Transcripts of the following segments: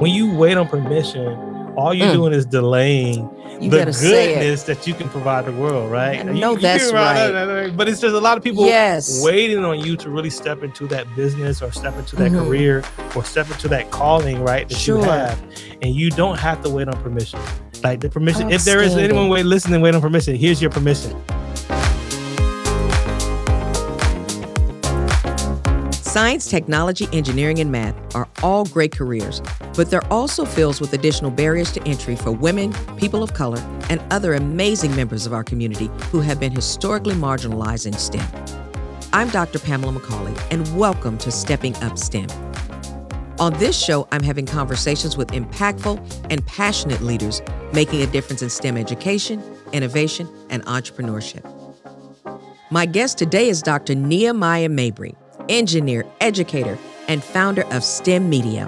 when you wait on permission, all you're Mm. doing is delaying You the gotta say it. goodness that you can provide the world, right? I You- know you that's right. that, But it's just a lot of people Yes. waiting on you to really step into that business or step into that Mhm. career or step into that calling, right? That Sure. you have. And you don't have to wait on permission. Like the permission, if there is anyone wait, listening, wait on permission, here's your permission. Science, technology, engineering, and math are all great careers, but they're also filled with additional barriers to entry for women, people of color, and other amazing members of our community who have been historically marginalized in STEM. I'm Dr. Pamela McCauley, and welcome to Stepping Up STEM. On this show, I'm having conversations with impactful and passionate leaders making a difference in STEM education, innovation, and entrepreneurship. My guest today is Dr. Nehemiah Mabry, engineer, educator, and founder of STEM Media,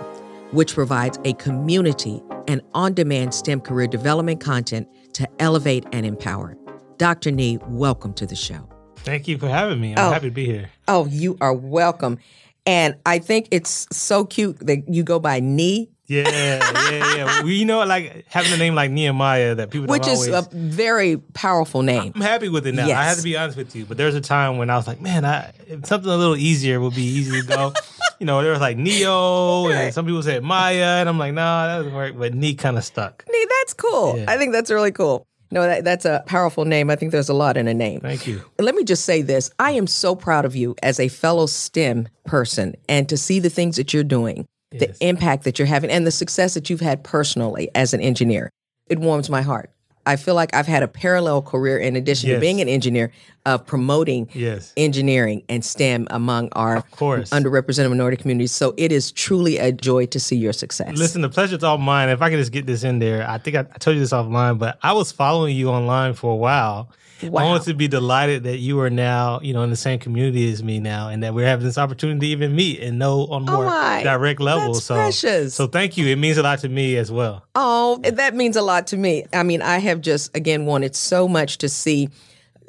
which provides a community and on demand STEM career development content to elevate and empower. Dr. Nee, welcome to the show. Thank you for having me. I'm Oh. happy to be here. Oh, you are welcome. And I think it's so cute that you go by Nee, Yeah, yeah, yeah. You know, like having a name like Nehemiah that people which is always. a very powerful name. I'm happy with it now. I Yes. have to be honest with you, but there's a time when I was like, man, I, something a little easier would be easy to go. you know, there was like Neo, Right. and some people said Maya, and I'm like, nah, that doesn't work. But Nee kind of stuck. Nee, that's cool. Yeah. I think that's really cool. No, that, that's a powerful name. I think there's a lot in a name. Thank you. Let me just say this. I am so proud of you as a fellow STEM person and to see the things that you're doing, Yes. the impact that you're having, and the success that you've had personally as an engineer. It warms my heart. I feel like I've had a parallel career in addition to being an engineer of promoting Yes. engineering and STEM among our Of course. underrepresented minority communities. So it is truly a joy to see your success. Listen, the pleasure's all mine. If I could just get this in there, I think I, I told you this offline, but I was following you online for a while. Wow. I wanted to be delighted that you are now, you know, in the same community as me now, and that we're having this opportunity to even meet and know on Oh more my, direct level. that's so, precious. so thank you. It means a lot to me as well. Oh, that means a lot to me. I mean, I have just again wanted so much to see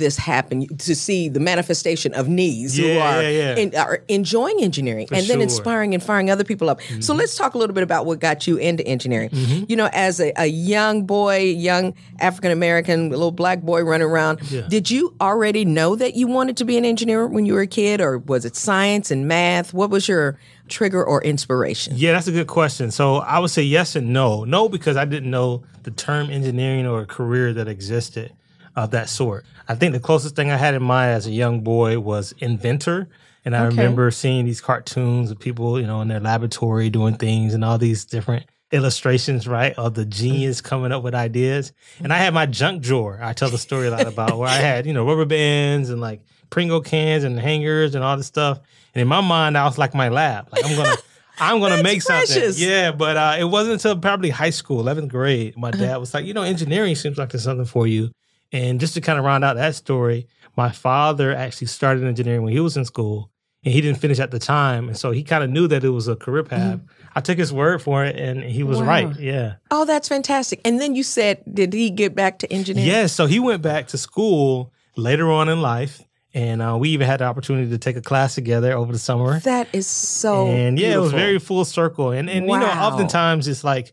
this happen, to see the manifestation of knees who are, yeah, yeah. in- are enjoying engineering and then sure. Mm-hmm. inspiring and firing other people up. So let's talk a little bit about what got you into engineering. You know, as a, a young boy, young African American, little black boy running around, Yeah. did you already know that you wanted to be an engineer when you were a kid, or was it science and math? What was your trigger or inspiration? Yeah, that's a good question. So I would say yes and no. No, because I didn't know the term engineering or a career that existed of that sort. I think the closest thing I had in mind as a young boy was inventor. And I Okay. remember seeing these cartoons of people, you know, in their laboratory doing things and all these different illustrations, right, of the genius coming up with ideas. And I had my junk drawer. I tell the story a lot about where I had, you know, rubber bands and like Pringle cans and hangers and all this stuff. And in my mind, I was like my lab. Like I'm gonna I'm gonna make precious. something. Yeah, but uh, it wasn't until probably high school, 11th grade, my dad was like, you know, engineering seems like there's something for you. And just to kind of round out that story, my father actually started engineering when he was in school and he didn't finish at the time. And so he kind of knew that it was a career path. I took his word for it and he was Wow. right. Yeah. Oh, that's fantastic. And then you said, did he get back to engineering? Yes. So he went back to school later on in life. And uh, we even had the opportunity to take a class together over the summer. That is so and yeah, it was very full circle. And and you know, oftentimes it's like,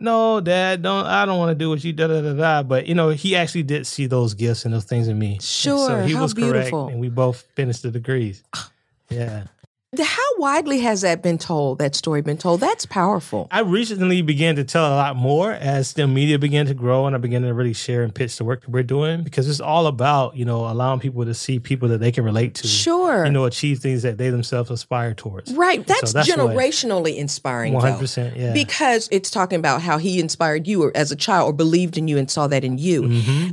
no, Dad, don't I don't want to do what you da da da da. But you know, he actually did see those gifts and those things in me. Sure, so he how was beautiful. correct, and we both finished the degrees. Ah. Yeah. How widely has that been told, that story been told? That's powerful. I recently began to tell a lot more as the media began to grow and I began to really share and pitch the work that we're doing because it's all about, you know, allowing people to see people that they can relate to. Sure. You know, achieve things that they themselves aspire towards. Right. That's, that's the way. generationally inspiring. 100%, yeah. Because it's talking about how he inspired you or as a child or believed in you and saw that in you,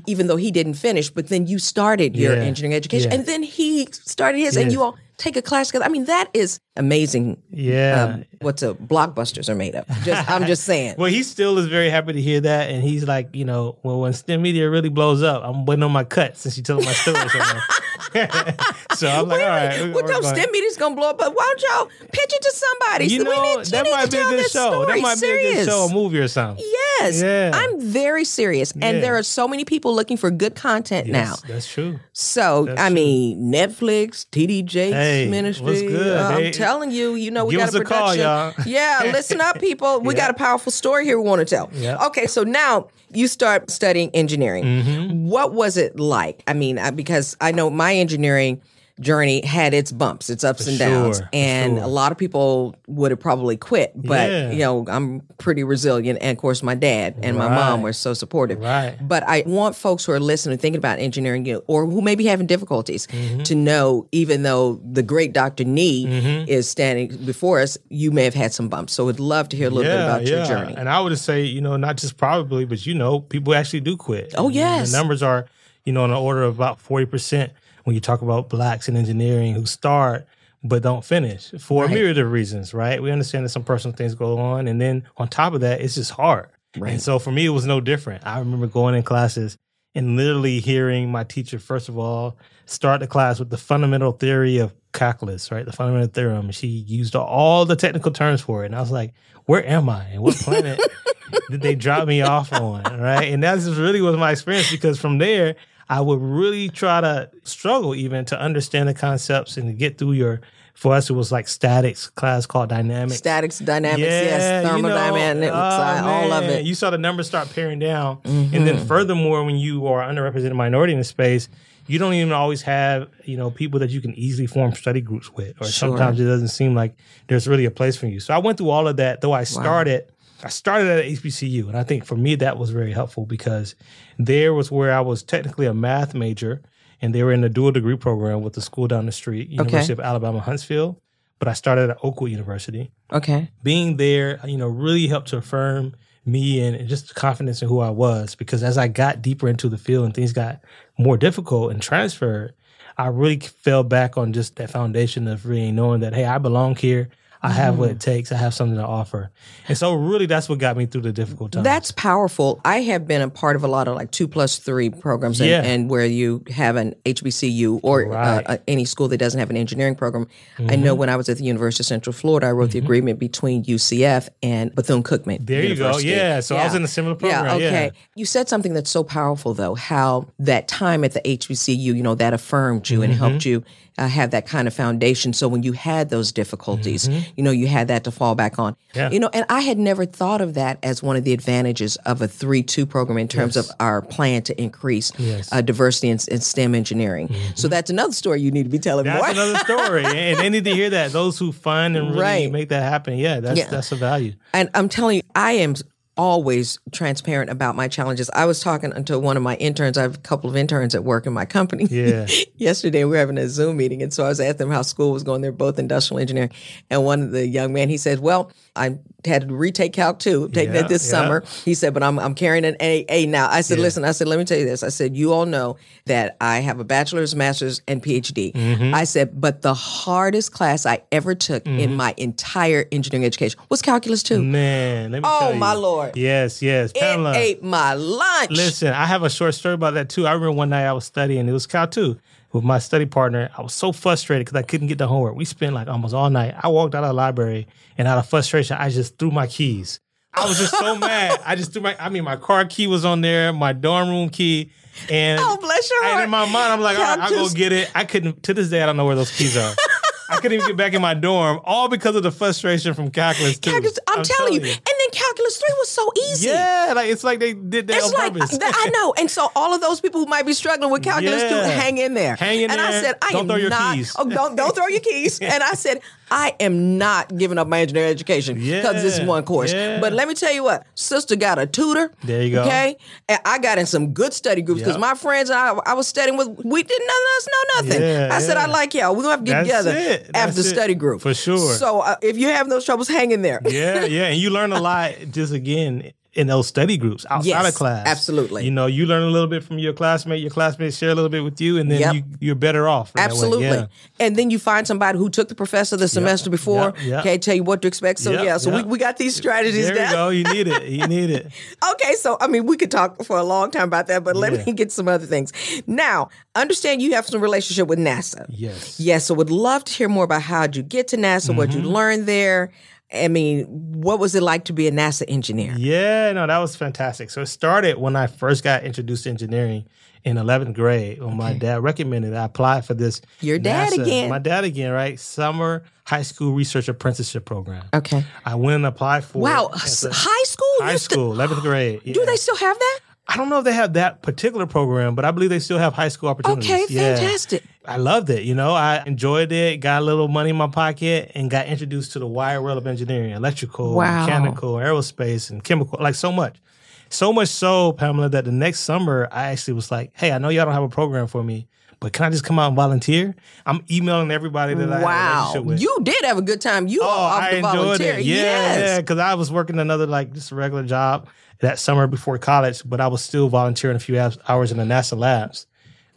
even though he didn't finish. But then you started your Mm-hmm. Yeah. engineering education Yeah. and then he started his and you all take a class together. I mean, that is amazing. Yeah. Um, what's a blockbusters are made of. Just I'm just saying. Well, he still is very happy to hear that, and he's like, you know, well, when STEM media really blows up, I'm waiting on my cut since you telling my story. so, so I'm like, all right, Well, we're no, going- STEM media's gonna blow up, but why don't y'all pitch it to somebody? You We know, need- that might be a good show. story. That might be a Serious. good show, a movie or something. Yes, Yeah. I'm very serious, and Yeah. there are so many people looking for good content now. That's true. So That's I true. mean, Netflix, TD Jakes Hey, Ministry. what's good? uh, I'm telling you, you know, we got a a call, production. y'all. Yeah, listen up, people. We Yeah. got a powerful story here we want to tell. Okay, so now you start studying engineering. Mm-hmm. What was it like? I mean, because I know my engineering journey had its bumps, its ups and downs, sure, and sure. a lot of people would have probably quit. But Yeah. you know, I'm pretty resilient, and of course, my dad and my mom were so supportive. Right. But I want folks who are listening, thinking about engineering, you know, or who may be having difficulties, Mm-hmm. to know even though the great Dr. Nee Mm-hmm. is standing before us, you may have had some bumps. So we'd love to hear a little bit about your journey. And I would say, you know, not just probably, but you know, people actually do quit. Oh, And yes. The numbers are, you know, in the order of about 40% when you talk about blacks in engineering who start but don't finish for Right. a myriad of reasons, right? We understand that some personal things go on. And then on top of that, it's just hard. Right. And so for me, it was no different. I remember going in classes and literally hearing my teacher, first of all, start the class with the fundamental theory of calculus, right? The fundamental theorem. She used all the technical terms for it. And I was like, where am I? And what planet did they drop me off on? Right. And that's just really was my experience because from there, I would really try to struggle even to understand the concepts and to get through your, for us, it was like statics class called dynamics. Statics, dynamics, yes, you know, thermodynamics, oh, all of it. Mm-hmm. You saw the numbers start paring down. And then furthermore, when you are underrepresented minority in the space, you don't even always have, you know, people that you can easily form study groups with. Or Sure. sometimes it doesn't seem like there's really a place for you. So I went through all of that, though I started I started at HBCU. And I think for me that was very helpful because there was where I was technically a math major and they were in a dual degree program with the school down the street, University of Alabama Huntsville. But I started at Oakwood University Okay. being there, you know, really helped to affirm me and, and just the confidence in who I was. Because as I got deeper into the field and things got more difficult and transferred, I really fell back on just that foundation of really knowing that, hey, I belong here. I have what it takes. I have something to offer. And so really that's what got me through the difficult times. That's powerful. I have been a part of a lot of like two plus three programs, and, Yeah. and where you have an HBCU or Right. Mm-hmm. uh, uh, any school that doesn't have an engineering program. I know when I was at the University of Central Florida, I wrote the agreement between UCF and Bethune Cookman. There you go. Yeah. So I was in a similar program. Yeah, Yeah. okay. You said something that's so powerful, though, how that time at the HBCU, you know, that affirmed you and Mm-hmm. helped you uh, have that kind of foundation. So when you had those difficulties, you know, you had that to fall back on. Mm-hmm. Yeah. You know, and I had never thought of that as one of the advantages of a 3 2 program in terms of our plan to increase Yes. Mm-hmm. uh, diversity in, in STEM engineering. So that's another story you need to be telling That's more. another story. and they need to hear that. Those who fund and really Right. make that happen. Yeah, that's Yeah. that's a value. And I'm telling you, I am always transparent about my challenges. I was talking to one of my interns. I have a couple of interns at work in my company. Yeah. Yesterday we were having a Zoom meeting, and so I was asking them how school was going. They're both industrial engineering, and one of the young man he said, "Well, I had to retake Calc two, taking Yeah, it this yeah. summer." He said, "But I'm I'm carrying an A A now." I said, Yeah. "Listen," I said, "Let me tell you this." I said, "You all know that I have a bachelor's, master's, and PhD." Mm-hmm. I said, "But the hardest class I ever took Mm-hmm. in my entire engineering education was calculus two. Man, let me Oh, tell you. my Lord. Yes, yes. Pamela. It ate my lunch. Listen, I have a short story about that too. I remember one night I was studying, it was Cal 2 with my study partner. I was so frustrated because I couldn't get the homework. We spent like almost all night. I walked out of the library and out of frustration, I just threw my keys. I was just so mad. I just threw my, I mean, my car key was on there, my dorm room key. And, Oh, bless your and heart. in my mind, I'm like, all right, I'll go get it. I couldn't, to this day, I don't know where those keys are. I couldn't even get back in my dorm, all because of the frustration from calculus. Too. Calculus, I'm, telling you. And calculus three was so easy. Yeah, like it's like they did that It's on like purpose. I know, and so all of those people who might be struggling with calculus Yeah. hang in there. Hang in and I said, I Don't am throw your not. keys. Oh, don't don't throw your keys. and I said, I am not giving up my engineering education because this is one course. Yeah. But let me tell you what, sister got a tutor. There you go. Okay, and I got in some good study groups because Yep. my friends and I, I was studying with, we didn't none of us know nothing. Yeah, I said, yeah. I like y'all. We're gonna have to get That's together after it. study group For sure. So uh, if you're having those troubles, hang in there. yeah, yeah, and you learn a lot just again in those study groups outside Yes, of class. absolutely. You know, you learn a little bit from your classmate. Your classmates share a little bit with you, and then Yep. you, you're better off. from that way. Absolutely. Yeah. And then you find somebody who took the professor the semester before, yep, yep. okay, tell you what to expect. So Yep, yeah, so yep. we, we got these strategies There you go. You need it. You need it. Okay, so I mean we could talk for a long time about that, but let Yeah. me get some other things. Now, understand you have some relationship with NASA. Yes. Yes, so would love to hear more about how you get to NASA, what Mm-hmm. you learned there. I mean, what was it like to be a NASA engineer? Yeah, no, that was fantastic. So it started when I first got introduced to engineering in 11th grade when my dad recommended I apply for this. Your dad NASA again. My dad again, right? Summer high school research apprenticeship program. Okay. I went and applied for Wow, high school? high school, 11th grade. Do they still have that? I don't know if they have that particular program, but I believe they still have high school opportunities. Okay, Yeah. fantastic. I loved it. You know, I enjoyed it, got a little money in my pocket, and got introduced to the wide world of engineering, electrical, Wow. mechanical, aerospace, and chemical, like so much. So much so, Pamela, that the next summer I actually was like, hey, I know y'all don't have a program for me, but can I just come out and volunteer? I'm emailing everybody that I have a Wow. with. You did have a good time. You Oh, off I the enjoyed volunteer. it. Yeah, yes. yeah. Because I was working another like just a regular job that summer before college, but I was still volunteering a few hours- in the NASA labs.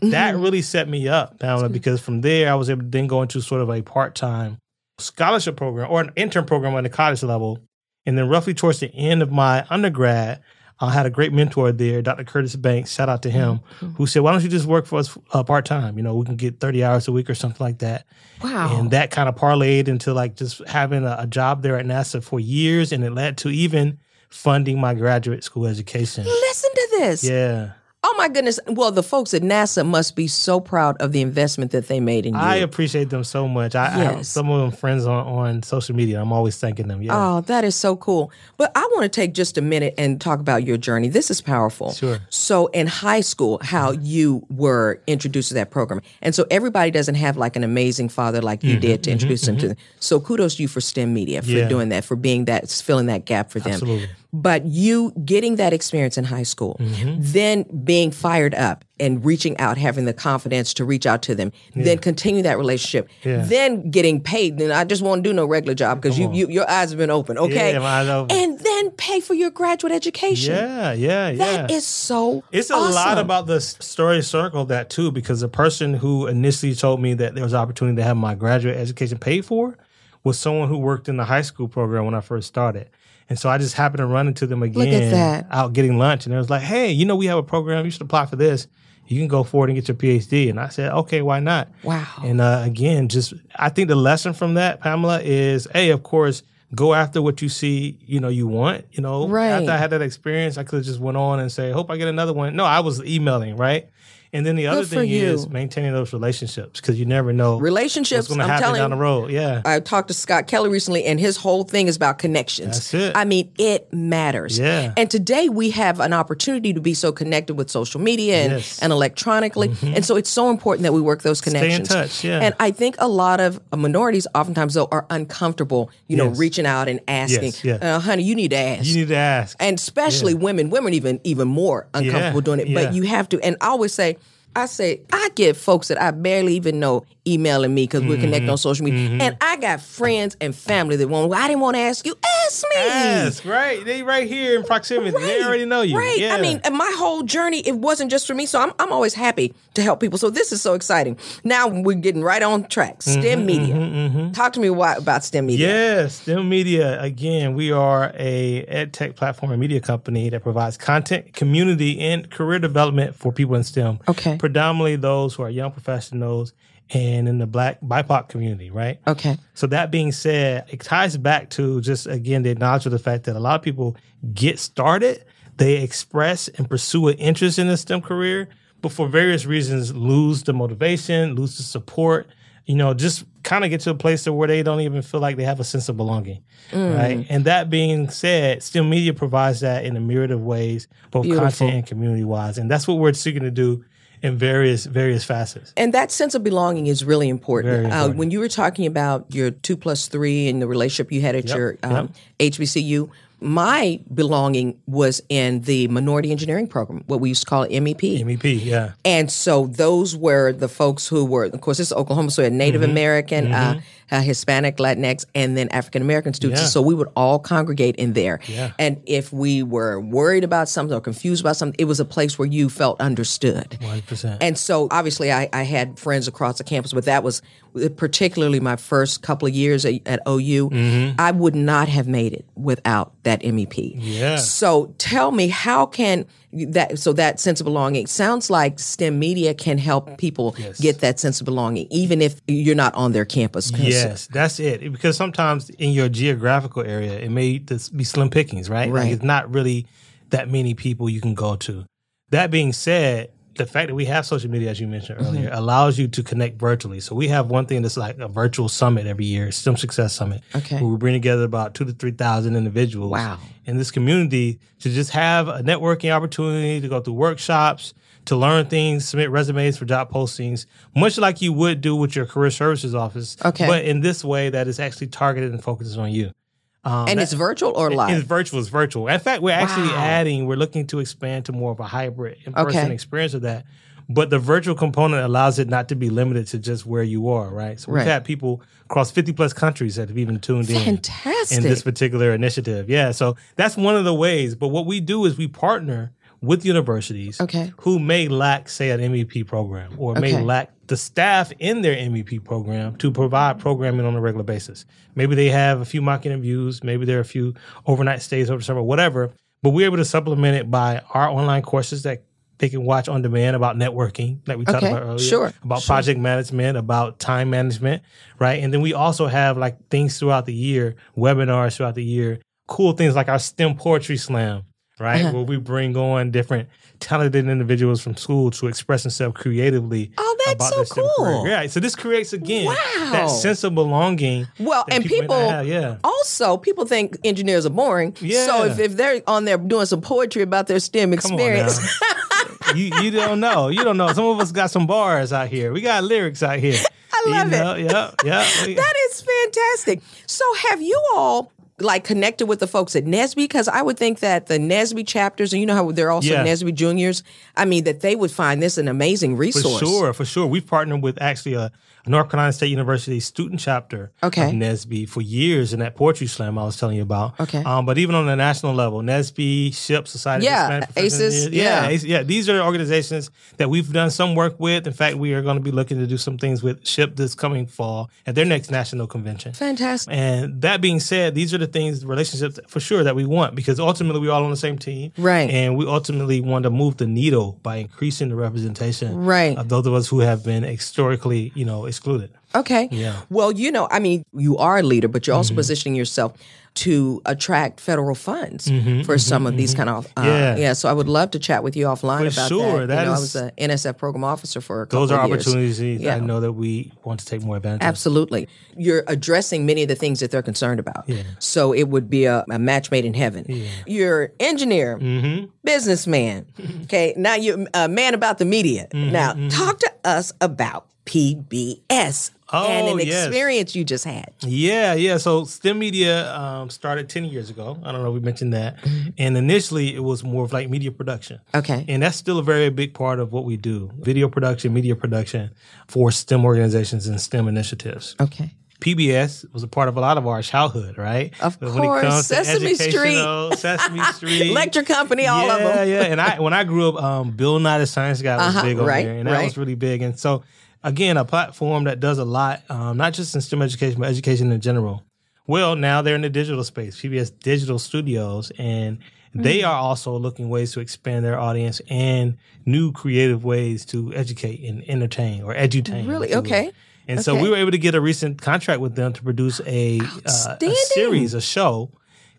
That Mm-hmm. really set me up, Pamela, because from there I was able to then go into sort of a part time scholarship program or an intern program on the college level. And then roughly towards the end of my undergrad, I had a great mentor there, Dr. Curtis Banks. Shout out to him, Mm-hmm. who said, "Why don't you just work for us uh, part time? You know, we can get thirty hours a week or something like that." Wow. And that kind of parlayed into like just having a, a job there at NASA for years, and it led to even funding my graduate school education. Listen to this. Yeah, Oh my goodness. Well, the folks at NASA must be so proud of the investment that they made in you. I appreciate them so much. I, I have some of them friends on, on social media. I'm always thanking them. Yeah, Oh, that is so cool. But I want to take just a minute and talk about your journey. This is powerful. Sure. So, in high school, how mm-hmm. you were introduced to that program. And so, everybody doesn't have like an amazing father like you mm-hmm. did to mm-hmm. introduce them to them. So, kudos to you for STEM media, for Mm-hmm, Yeah. doing that, for being that, filling that gap for them. Absolutely. But you getting that experience in high school, Mm-hmm. then being fired up and reaching out, having the confidence to reach out to them, then continue that relationship, Yeah. then getting paid. Then I just won't do no regular job because you, you your eyes have been open, okay? Yeah, my eyes open. And then pay for your graduate education. yeah, yeah, yeah. That is so. It's a lot about the story circle that too, because the person who initially told me that there was opportunity to have my graduate education paid for was someone who worked in the high school program when I first started. And so I just happened to run into them again out getting lunch. And it was like, hey, you know, we have a program. You should apply for this. You can go forward and get your PhD. And I said, okay, why not? Wow. And uh, again, just I think the lesson from that, Pamela, is a of course go after what you see, you know, you want. You know, Right. after I had that experience, I could have just went on and say, hope I get another one. No, I was emailing, right? And then the other thing you. is maintaining those relationships because you never know relationships. what's going to happen telling down the road. Yeah, I talked to Scott Kelly recently, and his whole thing is about connections. That's it. I mean, it matters. Yeah. And today we have an opportunity to be so connected with social media and, Yes. Mm-hmm. and electronically. And so it's so important that we work those connections. Stay in touch, yeah. And I think a lot of minorities oftentimes, though, are uncomfortable, you know, reaching out and asking, Yes, yeah. uh, honey, you need to ask. you need to ask. and especially women, women even even more uncomfortable Yeah, doing it. yeah. But you have to. And I always say, I say, I get folks that I barely even know emailing me because we're Mm-hmm. connected on mm-hmm. social media, mm-hmm. and I got friends and family that want. I didn't want to ask you. Ask me. ask, right? They right here in proximity. Right. They already know you. Right. Yeah. I mean, my whole journey, it wasn't just for me. So I'm, I'm always happy to help people. So this is so exciting. Now we're getting right on track. Mm-hmm, STEM media. Talk to me why, about STEM media. Yes, STEM Media. Again, we are a ed tech platform and media company that provides content, community, and career development for people in STEM. Okay. Predominantly those who are young professionals and in the Black BIPOC community, right? Okay. So that being said, it ties back to just again the acknowledgement of the fact that a lot of people get started, they express and pursue an interest in a STEM career, but for various reasons lose the motivation, lose the support, you know, just kind of get to a place where they don't even feel like they have a sense of belonging. Mm. Right. And that being said, STEM media provides that in a myriad of ways, both Beautiful. content and community wise. And that's what we're seeking to do in various various facets. And that sense of belonging is really important. Very Uh, when you were talking about your two plus three and the relationship you had at your um, HBCU, my belonging was in the minority engineering program, what we used to call MEP. MEP, yeah. And so those were the folks who were, of course, this is Oklahoma, so we had Native Mm-hmm. American, uh, uh, Hispanic, Latinx, and then African American students. Yeah. So we would all congregate in there. Yeah. And if we were worried about something or confused about something, it was a place where you felt understood. 100%. And so obviously I, I had friends across the campus, but that was particularly my first couple of years at, at OU. Mm-hmm. I would not have made it without that MEP. Yeah. So tell me, how can that so that sense of belonging sounds like STEM media can help mm. people Yes. get that sense of belonging, even if you're not on their campus. Yes, that's it. Because sometimes in your geographical area, it may just be slim pickings, right? Like Right. it's not really that many people you can go to. That being said, the fact that we have social media, as you mentioned Mm-hmm. earlier, allows you to connect virtually. So we have one thing that's like a virtual summit every year, STEM Success Summit. Okay. Where we bring together about two to three thousand individuals Wow. in this community to just have a networking opportunity to go through workshops, to learn things, submit resumes for job postings, much like you would do with your career services office. Okay. But in this way that is actually targeted and focuses on you. Um, and that- it's virtual or live. it's virtual. It's virtual. In fact, we're actually Wow. adding. We're looking to expand to more of a hybrid in-person Okay. experience of that. But the virtual component allows it not to be limited to just where you are. Right. So we've Right. had people across fifty plus countries that have even tuned in Fantastic. in this particular initiative. Yeah. So that's one of the ways. But what we do is we partner with universities Okay. who may lack, say, an MEP program or may lack the staff in their MEP program to provide programming on a regular basis. Maybe they have a few mock interviews, maybe there are a few overnight stays over summer, whatever. But we're able to supplement it by our online courses that they can watch on demand about networking, like we talked about earlier. sure, About sure. project management, about time management, right? And then we also have like things throughout the year, webinars throughout the year, cool things like our STEM Poetry Slam, right? Uh-huh. Where we bring on different talented individuals from school to express themselves creatively. Oh, that's so cool. Yeah. So this creates again Wow. that sense of belonging. Well, and people have. yeah. also people think engineers are boring. Yeah. So if, if they're on there doing some poetry about their STEM experience, you you don't know. You don't know. Some of us got some bars out here. We got lyrics out here. I love you it. Yeah, yeah. that is fantastic. So have you all like connected with the folks at NSBE? Because I would think that the NSBE chapters, and you know how they're also Yeah. NSBE juniors. I mean that they would find this an amazing resource. For sure, for sure. We've partnered with actually a, a North Carolina State University student chapter Okay. of NSBE for years in that poetry slam I was telling you about. Okay. Um, but even on the national level, NSBE, SHPE, Society Yeah, AISES, yeah. Yeah, yeah. These are organizations that we've done some work with. In fact, we are going to be looking to do some things with SHPE this coming fall at their next national convention. Fantastic. And that being said, these are the things, relationships for sure that we want because ultimately we're all on the same team. Right. And we ultimately want to move the needle by increasing the representation Right. of those of us who have been historically, you know, excluded. Okay. Yeah. Mm-hmm. Well, you know, I mean, you are a leader, but you're also positioning yourself to attract federal funds for some of these kind of uh, Mm-hmm, Yeah. So I would love to chat with you offline For about sure. that. That you know, I was an NSF program officer for a couple Those are opportunities Yeah. I know that we want to take more advantage of. Absolutely. You're addressing many of the things that they're concerned about. Yeah. So it would be a, a match made in heaven. You're engineer, Mm-hmm. businessman. Okay. Now you're a man about the media. Mm-hmm, Now talk to us about PBS and Oh, an yes. experience you just had. Yeah, yeah. So STEM Media um, started 10 years ago. I don't know if we mentioned that. And initially, it was more of like media production. Okay. And that's still a very big part of what we do video production, media production for STEM organizations and STEM initiatives. Okay. PBS was a part of a lot of our childhood, right? Of But course. Sesame Street. Sesame Street, Electric company, all yeah, of them. yeah. Yeah. And I when I grew up, um, Bill Nye the Science Guy was Uh-huh, big over right, there, and that right. was really big. And so, again, a platform that does a lot, um, not just in STEM education, but education in general. Well, now they're in the digital space, PBS Digital Studios, and Mm. they are also looking ways to expand their audience and new creative ways to educate and entertain or edutain. Really? if you will. Okay. And so we were able to get a recent contract with them to produce a, uh, a series, a show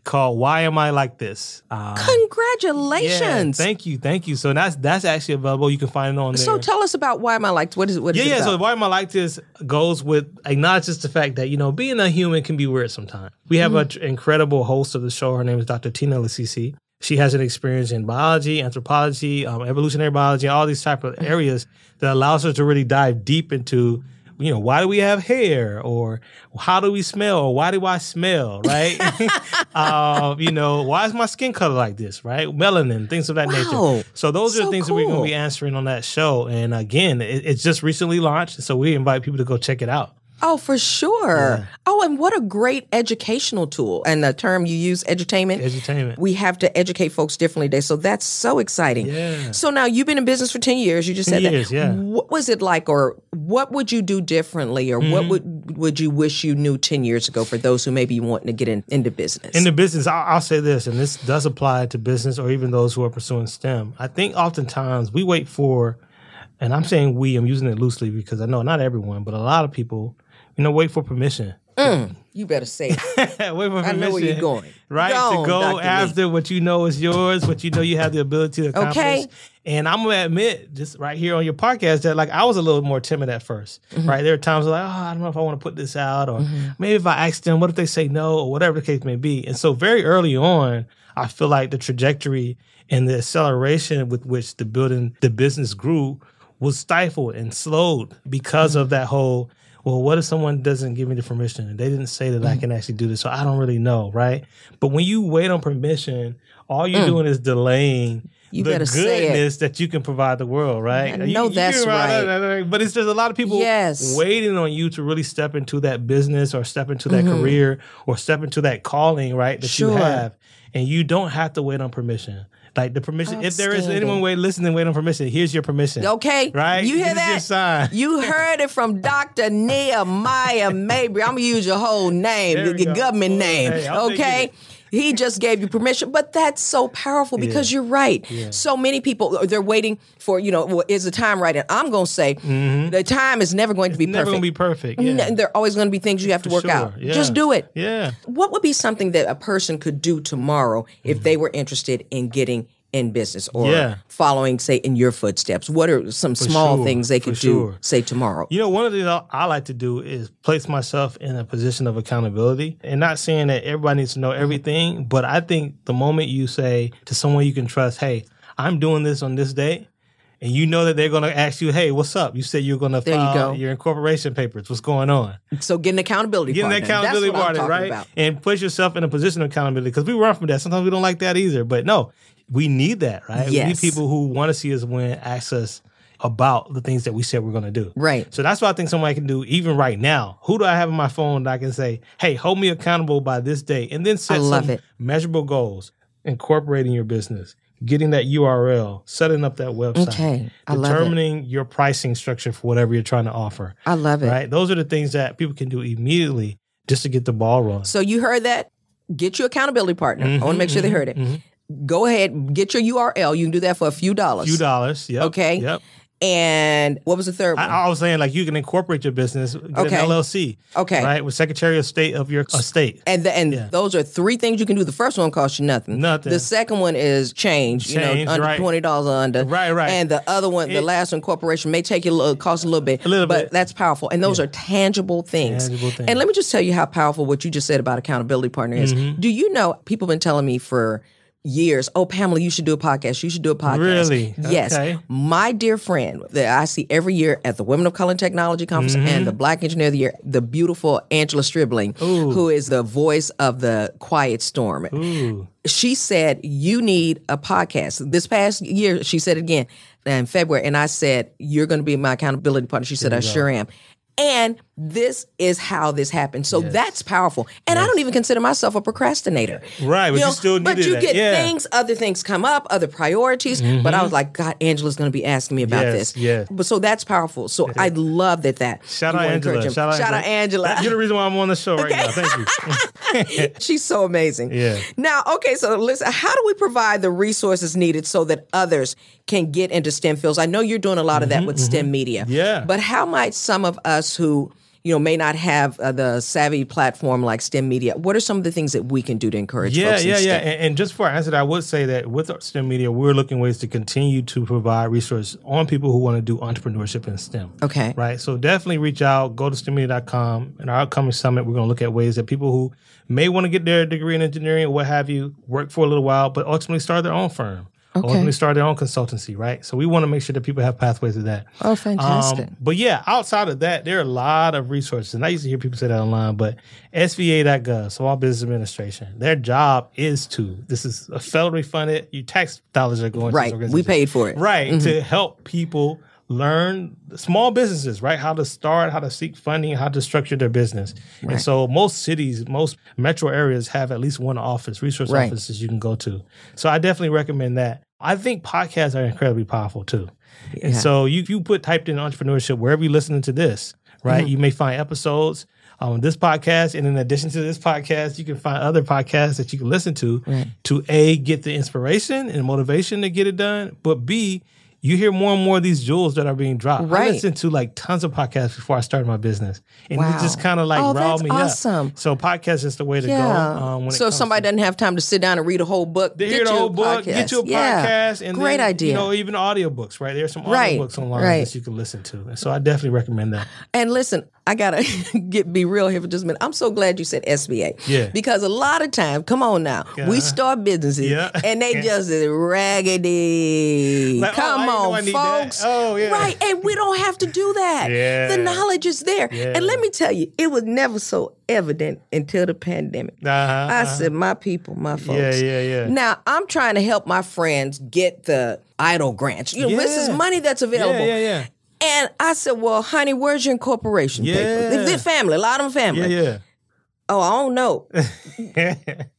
called "Why Am I Like This." Um, Congratulations. yeah, thank you, thank you. So that's that's actually available. You can find it on there. so tell us about why am I like what is what is yeah, it yeah. So why am I like this goes with acknowledges the fact that you know being a human can be weird sometimes. We have an Mm-hmm. incredible host of the show. Her name is Dr. Tina Lasisi. She has an experience in biology, anthropology, um, evolutionary biology, all these type of areas that allows her to really dive deep into. You know, why do we have hair? Or how do we smell? Or why do I smell? Right? um, you know, why is my skin color like this? Right? Melanin, things of that Wow. nature. So those are So the things that we're going to be answering on that show. And again, it, it's just recently launched, so we invite people to go check it out. Oh, for sure. Oh, and what a great educational tool. And the term you use, edutainment. Edutainment. We have to educate folks differently today. So that's so exciting. Yeah. So now you've been in business for 10 years. You just 10 said years, that. yeah. What was it like or what would you do differently or Mm-hmm. what would would you wish you knew 10 years ago for those who may be wanting to get in, into business? In the business, I'll, I'll say this, and this does apply to business or even those who are pursuing STEM. I think oftentimes we wait for, and I'm saying we, I'm using it loosely because I know not everyone, but a lot of people, you know, wait for permission. Mm, you better say it. wait for permission. I know where you're going. Right? Go to go Dr. Lee. after what you know is yours, what you know you have the ability to accomplish. Okay. And I'm gonna admit, just right here on your podcast, that like I was a little more timid at 1st Mm-hmm. Right? There are times like, oh, I don't know if I want to put this out, or mm-hmm. maybe if I ask them, what if they say no, or whatever the case may be. And so very early on, I feel like the trajectory and the acceleration with which the building the business grew was stifled and slowed because of mm-hmm. that whole well, what if someone doesn't give me the permission and they didn't say that I Mm-hmm. can actually do this? So I don't really know, right? But when you wait on permission, all you're doing is delaying Mm. You the better say it. goodness that you can provide the world, right? I know you that's about right. But it's just a lot of people Yes. waiting on you to really step into that business or step into that career or step into that calling, right? That Mm-hmm. Sure. you have. And you don't have to wait on permission. Like the permission, if there is anyone wait, listening, wait on permission, here's your permission. Okay. Right? You hear that? You heard it from Dr. Nehemiah Mabry. I'm gonna use your whole name, your, go. government name. hey, okay. He just gave you permission, but that's so powerful because you're right. So many people they're waiting for you know well, is the time right? And I'm gonna say the time is never going to be Mm-hmm. Never perfect. gonna be perfect. Yeah. N- There are always going to be things you have to work Sure, out. yeah. Just do it. Yeah. What would be something that a person could do tomorrow if Mm-hmm. they were interested in getting in business or Yeah. following, say, in your footsteps? What are some small sure, things they could sure. do, say, tomorrow? You know, one of the things I, like to do is place myself in a position of accountability and not saying that everybody needs to know mm-hmm. everything, but I think the moment you say to someone you can trust, hey, I'm doing this on this day, and you know that they're going to ask you, hey, what's up? You said you're going to you file go. your incorporation papers. What's going on? So get an accountability Get that accountability partner, right? about. And put yourself in a position of accountability because we run from that. Sometimes we don't like that either. But no, we need that, right? We need people who want to see us win, ask us about the things that we said we're going to do. Right. So that's what I think somebody can do even right now. Who do I have on my phone that I can say, hey, hold me accountable by this day? And then set some it. measurable goals, incorporating your business, getting that URL, setting up that website, Okay. I love it. determining your pricing structure for whatever you're trying to offer. I love it. Right? Those are the things that people can do immediately just to get the ball rolling. So you heard that? Get your accountability partner. I want to Mm-hmm, make sure they heard it. Go ahead, get your URL. You can do that for a few dollars. few dollars. Yep. Okay. Yep. And what was the third one? I, I was saying like you can incorporate your business, get Okay. an LLC. Okay. Right, with Secretary of State of your estate. and the, and Yeah. those are three things you can do. The first one costs you nothing. Nothing. The second one is change. you Change, know, under right. twenty dollars or under. Right, right. And the other one, the last one, corporation may take you a little, cost a little bit, A little bit. but bit. that's powerful. And those are tangible things. Tangible things. And let me just tell you how powerful what you just said about accountability partner is. Mm-hmm. Do you know people have been telling me for years, oh Pamela, you should do a podcast. You should do a podcast. Really? Yes. Okay. My dear friend that I see every year at the Women of Color and Technology Conference Mm-hmm. and the Black Engineer of the Year, the beautiful Angela Stribling, who is the voice of the Quiet Storm. Ooh. She said, You need a podcast. This past year, she said it again in February, and I said, You're going to be my accountability partner. She said, I sure am. And this is how this happened. So that's powerful. And I don't even consider myself a procrastinator. Right, but you still But you that. get Yeah. Mm-hmm. things, other things come up, other priorities. But I was like, God, Angela's going to be asking me about Yes, this. Yeah. But so that's powerful. So I love that. That Shout out Angela. him. Shout out, Shout out Angela. That- You're the reason why I'm on the show right now. Thank you. She's so amazing. Yeah. Now, okay, so listen, how do we provide the resources needed so that others can get into STEM fields? I know you're doing a lot of that with STEM media. Mm-hmm, Yeah. But how might some of us who you know may not have uh, the savvy platform like STEM media? What are some of the things that we can do to encourage Yeah, folks in yeah, yeah. And, and just for I answer that, I would say that with our STEM media, we're looking ways to continue to provide resources on people who want to do entrepreneurship in STEM. Okay. Right. So definitely reach out, go to STEMmedia.com. In our upcoming summit, we're going to look at ways that people who may want to get their degree in engineering or what have you, work for a little while, but ultimately start their own firm. Okay. Ultimately start their own consultancy, right? So we want to make sure that people have pathways to that. Oh, fantastic. Um, but yeah, outside of that, there are a lot of resources. And I used to hear people say that online, but SBA.gov, Small Business Administration, their job is to, this is a federally funded, your tax dollars are going Right. We paid for it. Right. To help people learn small businesses, right? How to start, how to seek funding, how to structure their business. Right. And so most cities, most metro areas have at least one office, resource right. offices you can go to. So I definitely recommend that. I think podcasts are incredibly powerful too. Yeah. And so you you put typed in entrepreneurship wherever you're listening to this, right? Mm-hmm. You may find episodes on this podcast, and in addition to this podcast, you can find other podcasts that you can listen to right. to a get the inspiration and motivation to get it done, but b you hear more and more of these jewels that are being dropped. Right. I listened to like tons of podcasts before I started my business, and wow. it just kind of like oh, riled me awesome. up. So podcast is the way to yeah. go. Um, so if somebody to, doesn't have time to sit down and read a whole book, they hear the whole book, podcast. get you a podcast, yeah. and great then, idea. You know, even audiobooks, right? There's some audiobooks right. online right. that you can listen to, and so I definitely recommend that. And listen, I gotta get be real here for just a minute. I'm so glad you said SBA. Yeah. Because a lot of times, come on now, uh-huh. we start businesses yeah. and they just raggedy. Like, oh, come oh, on, folks. Oh, yeah. Right. And we don't have to do that. Yeah. The knowledge is there. Yeah. And let me tell you, it was never so evident until the pandemic. Uh-huh, I uh-huh. said, my people, my folks. Yeah, yeah, yeah. Now I'm trying to help my friends get the EIDL grants. You know, yeah. this is money that's available. Yeah, yeah, yeah. And I said, "Well, honey, where's your incorporation yeah. paper? The family, a lot of them family. Yeah, yeah. Oh, I don't know.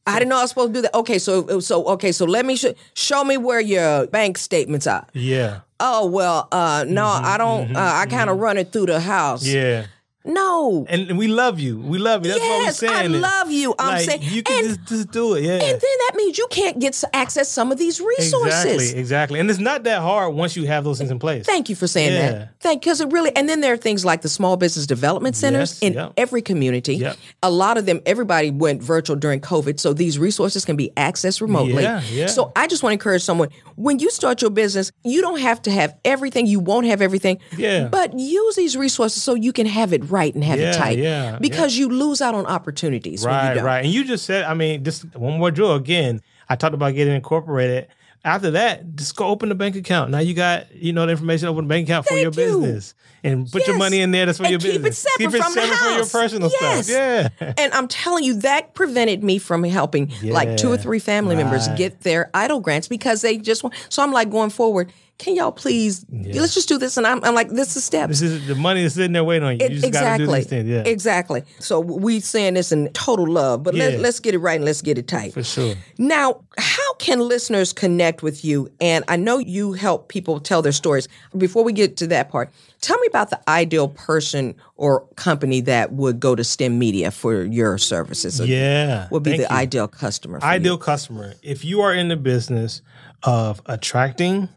I didn't know I was supposed to do that. Okay, so so okay, so let me sh- show me where your bank statements are. Yeah. Oh well, uh, no, mm-hmm, I don't. Mm-hmm, uh, I kind of mm-hmm. run it through the house. Yeah. No. And we love you. We love you. That's yes, what we're saying. I love you. I'm like, saying you can and, just, just do it. Yeah. And then that means you can't get to access some of these resources. Exactly. Exactly. And it's not that hard once you have those things in place. Thank you for saying yeah. that. Thank because it really and then there are things like the small business development centers yes, in yep. every community. Yep. A lot of them, everybody went virtual during COVID. So these resources can be accessed remotely. Yeah, yeah. So I just want to encourage someone when you start your business, you don't have to have everything. You won't have everything. Yeah. But use these resources so you can have it right and have yeah, it tight. Yeah. Because yeah. you lose out on opportunities. Right, right. And you just said, I mean, just one more drill again. I talked about getting incorporated. After that, just go open a bank account. Now you got, you know, the information open a bank account for your you. business. And put yes. your money in there. That's for and your keep business. It separate keep it from separate the house. for your personal yes. stuff. Yeah. And I'm telling you, that prevented me from helping yeah. like two or three family right. members get their EIDL grants because they just want. So I'm like going forward can y'all please yeah. let's just do this and I'm, I'm like this is steps. This is the money is sitting there waiting on you, you just exactly. yeah. Exactly. So we saying this in total love but yeah. let, let's get it right and let's get it tight. For sure. Now how can listeners connect with you? And i know you help people tell their stories. Before we get to that part tell me about the ideal person or company that would go to stem media for your services. Yeah would be Thank the you. ideal customer ideal you. customer. If you are in the business of attracting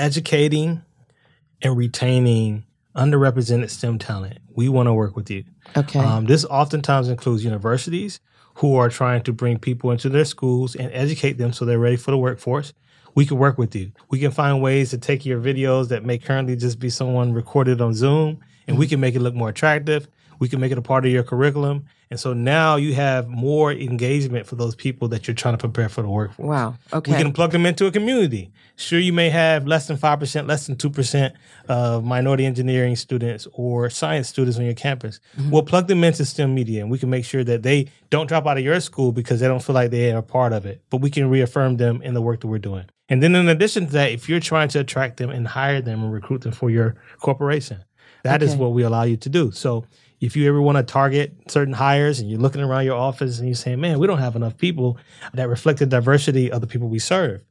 educating and retaining underrepresented STEM talent, we want to work with you. Okay. Um, this oftentimes includes universities who are trying to bring people into their schools and educate them so they're ready for the workforce. We can work with you. We can find ways to take your videos that may currently just be someone recorded on Zoom and we can make it look more attractive. We can make it a part of your curriculum. And so now you have more engagement for those people that you're trying to prepare for the workforce. Wow. Okay. We can plug them into a community. Sure, you may have less than 5%, less than 2% of minority engineering students or science students on your campus. Mm-hmm. We'll plug them into STEM media and we can make sure that they don't drop out of your school because they don't feel like they are a part of it, but we can reaffirm them in the work that we're doing. And then in addition to that, if you're trying to attract them and hire them and recruit them for your corporation, that okay. is what we allow you to do. So if you ever want to target certain hires and you're looking around your office and you're saying, man, we don't have enough people that reflect the diversity of the people we serve.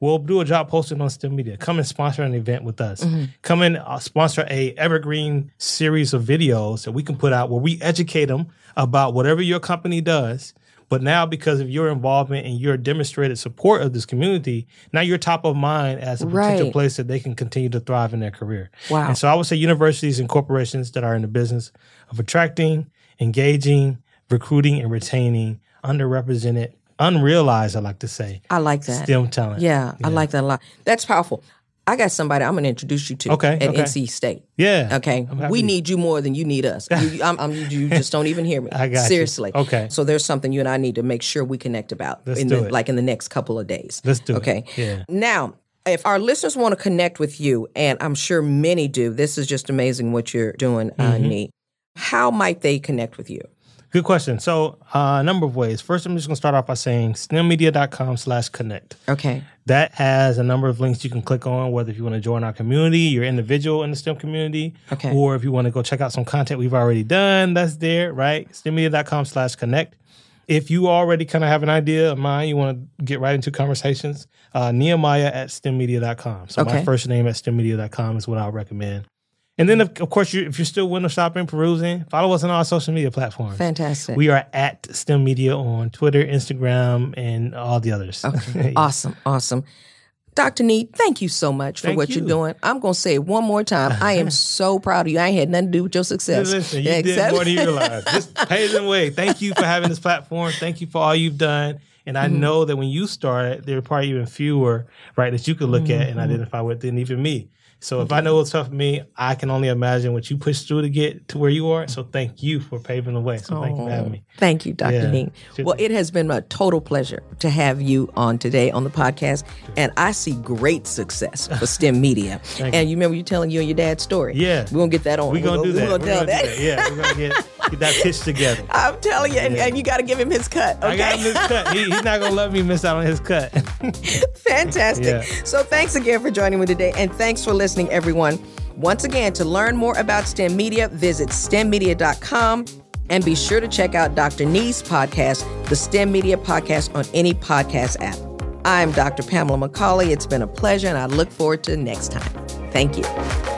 We'll do a job posting on STEM Media. Come and sponsor an event with us. Mm-hmm. Come and uh, sponsor a evergreen series of videos that we can put out where we educate them about whatever your company does but now, because of your involvement and your demonstrated support of this community, now you're top of mind as a potential right. place that they can continue to thrive in their career. Wow. And so I would say universities and corporations that are in the business of attracting, engaging, recruiting, and retaining underrepresented unrealized, I like to say. I like that. STEM talent. Yeah, yeah, I like that a lot. That's powerful. I got somebody I'm going to introduce you to okay, at okay. NC State. Yeah. Okay. We need you more than you need us. you, I'm, I'm, you just don't even hear me. I got Seriously. You. Okay. So there's something you and I need to make sure we connect about Let's in do the, it. like in the next couple of days. Let's do okay. it. Yeah. Now, if our listeners want to connect with you, and I'm sure many do, this is just amazing what you're doing, mm-hmm. uh, Nee. How might they connect with you? Good question. So, uh, a number of ways. First, I'm just going to start off by saying stemmedia.com slash connect. Okay. That has a number of links you can click on, whether if you want to join our community, you're individual in the STEM community, Okay. or if you want to go check out some content we've already done, that's there, right? Stemmedia.com slash connect. If you already kind of have an idea of mine, you want to get right into conversations, uh, Nehemiah at stemmedia.com. So my first name at stemmedia.com is what I'll recommend. And then, of, of course, you, if you're still window shopping, perusing, follow us on our social media platforms. Fantastic. We are at STEM Media on Twitter, Instagram, and all the others. Okay. awesome. Awesome. Dr. Need, thank you so much for Thank what you. you're doing. I'm going to say it one more time. I am so proud of you. I ain't had nothing to do with your success. Listen, you did Except- more than you realize. Just paving the way. Thank you for having this platform. Thank you for all you've done. And I Mm-hmm. know that when you started, there were probably even fewer, right, that you could look at Mm-hmm. and identify with than even me. So if I know it's tough for me, I can only imagine what you pushed through to get to where you are. So thank you for paving the way. So thank you for having me. Thank you, Dr. Yeah. Dean. Well, it has been a total pleasure to have you on today on the podcast. And I see great success for STEM media. and you remember you telling you and your dad's story? Yeah. We're going to get that on. We're gonna do that. We're going to tell gonna that. do that. Yeah, we're gonna get, get that pitch together. I'm telling you, and, Yeah. and you got to give him his cut. Okay. I got him his cut. He, he's not gonna let me miss out on his cut. Fantastic. Yeah. So thanks again for joining me today, and thanks for listening, everyone. Once again, to learn more about STEMedia, visit stemedia.com and be sure to check out Dr. Nee's podcast, the STEMedia Podcast, on any podcast app. I'm Dr. Pamela McCauley. It's been a pleasure, and I look forward to next time. Thank you.